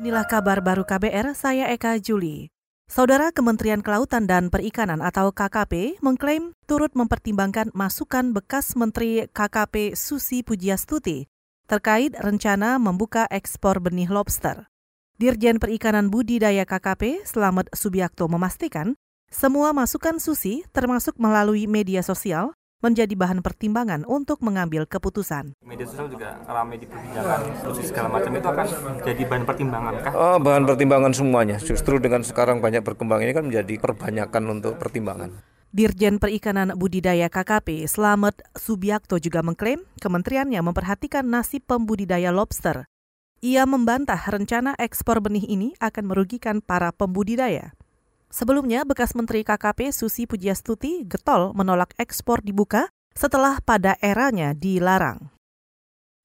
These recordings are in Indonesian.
Inilah kabar baru KBR, saya Eka Juli. Saudara Kementerian Kelautan dan Perikanan atau KKP mengklaim turut mempertimbangkan masukan bekas Menteri KKP Susi Pujiastuti terkait rencana membuka ekspor benih lobster. Dirjen Perikanan Budidaya KKP, Slamet Subiakto memastikan, semua masukan Susi termasuk melalui media sosial menjadi bahan pertimbangan untuk mengambil keputusan. Media sosial juga ramai diperbincangkan, segala macam itu akan jadi bahan pertimbangan kah? Oh, bahan pertimbangan semuanya. Justru dengan sekarang banyak berkembang ini kan menjadi perbanyakan untuk pertimbangan. Dirjen Perikanan Budidaya KKP Slamet Subiakto juga mengklaim kementeriannya memperhatikan nasib pembudidaya lobster. Ia membantah rencana ekspor benih ini akan merugikan para pembudidaya. Sebelumnya, bekas Menteri KKP Susi Pujiastuti getol menolak ekspor dibuka setelah pada eranya dilarang.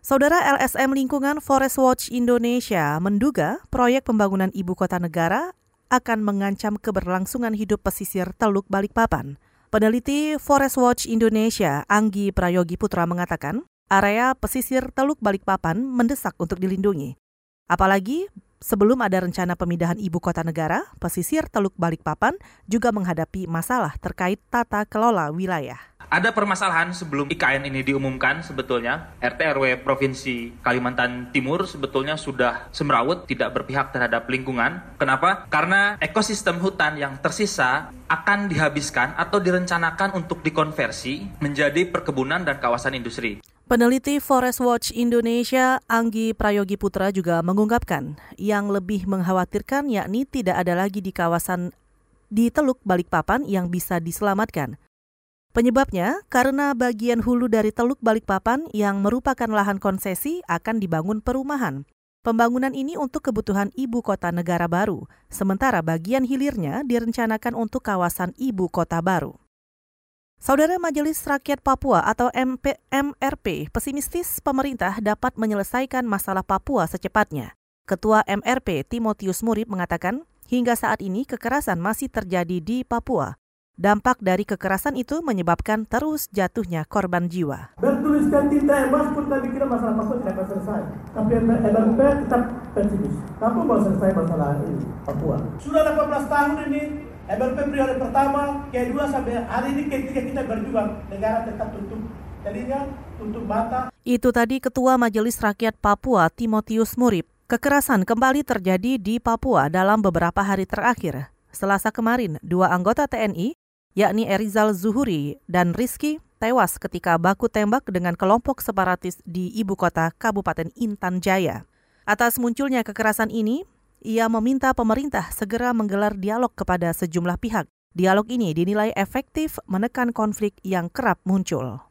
Saudara LSM Lingkungan Forest Watch Indonesia menduga proyek pembangunan ibu kota negara akan mengancam keberlangsungan hidup pesisir Teluk Balikpapan. Peneliti Forest Watch Indonesia, Anggi Prayogi Putra mengatakan, area pesisir Teluk Balikpapan mendesak untuk dilindungi. Apalagi sebelum ada rencana pemindahan ibu kota negara, pesisir Teluk Balikpapan juga menghadapi masalah terkait tata kelola wilayah. Ada permasalahan sebelum IKN ini diumumkan sebetulnya RT RW Provinsi Kalimantan Timur sebetulnya sudah semrawut tidak berpihak terhadap lingkungan. Kenapa? Karena ekosistem hutan yang tersisa akan dihabiskan atau direncanakan untuk dikonversi menjadi perkebunan dan kawasan industri. Peneliti Forest Watch Indonesia Anggi Prayogi Putra juga mengungkapkan yang lebih mengkhawatirkan yakni tidak ada lagi di kawasan di Teluk Balikpapan yang bisa diselamatkan. Penyebabnya karena bagian hulu dari Teluk Balikpapan yang merupakan lahan konsesi akan dibangun perumahan. Pembangunan ini untuk kebutuhan ibu kota negara baru, sementara bagian hilirnya direncanakan untuk kawasan ibu kota baru. Saudara Majelis Rakyat Papua atau MP, MRP pesimistis pemerintah dapat menyelesaikan masalah Papua secepatnya. Ketua MRP Timotius Murib mengatakan, hingga saat ini kekerasan masih terjadi di Papua. Dampak dari kekerasan itu menyebabkan terus jatuhnya korban jiwa. Bertuliskan tinta emas pun kami kira masalah Papua tidak akan selesai. Tapi MRP tetap pesimis. Kapan mau selesai masalah ini Papua? Sudah 18 tahun ini MRP periode pertama, kedua sampai hari ini ketika kita berjuang, negara tetap tutup telinga, tutup mata. Itu tadi Ketua Majelis Rakyat Papua Timotius Murib. Kekerasan kembali terjadi di Papua dalam beberapa hari terakhir. Selasa kemarin, dua anggota TNI yakni Erizal Zuhuri dan Rizky tewas ketika baku tembak dengan kelompok separatis di ibu kota Kabupaten Intan Jaya. Atas munculnya kekerasan ini, ia meminta pemerintah segera menggelar dialog kepada sejumlah pihak. Dialog ini dinilai efektif menekan konflik yang kerap muncul.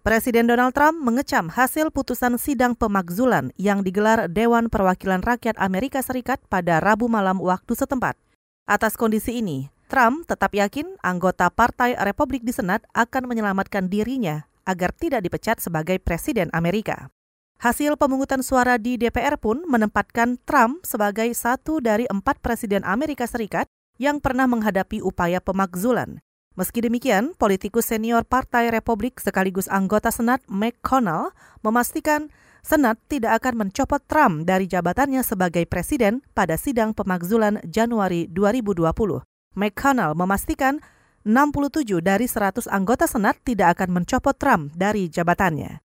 Presiden Donald Trump mengecam hasil putusan sidang pemakzulan yang digelar Dewan Perwakilan Rakyat Amerika Serikat pada Rabu malam waktu setempat. Atas kondisi ini, Trump tetap yakin anggota Partai Republik di Senat akan menyelamatkan dirinya agar tidak dipecat sebagai Presiden Amerika. Hasil pemungutan suara di DPR pun menempatkan Trump sebagai satu dari empat Presiden Amerika Serikat yang pernah menghadapi upaya pemakzulan. Meski demikian, politikus senior Partai Republik sekaligus anggota Senat McConnell memastikan Senat tidak akan mencopot Trump dari jabatannya sebagai presiden pada sidang pemakzulan Januari 2020. McConnell memastikan 67 dari 100 anggota Senat tidak akan mencopot Trump dari jabatannya.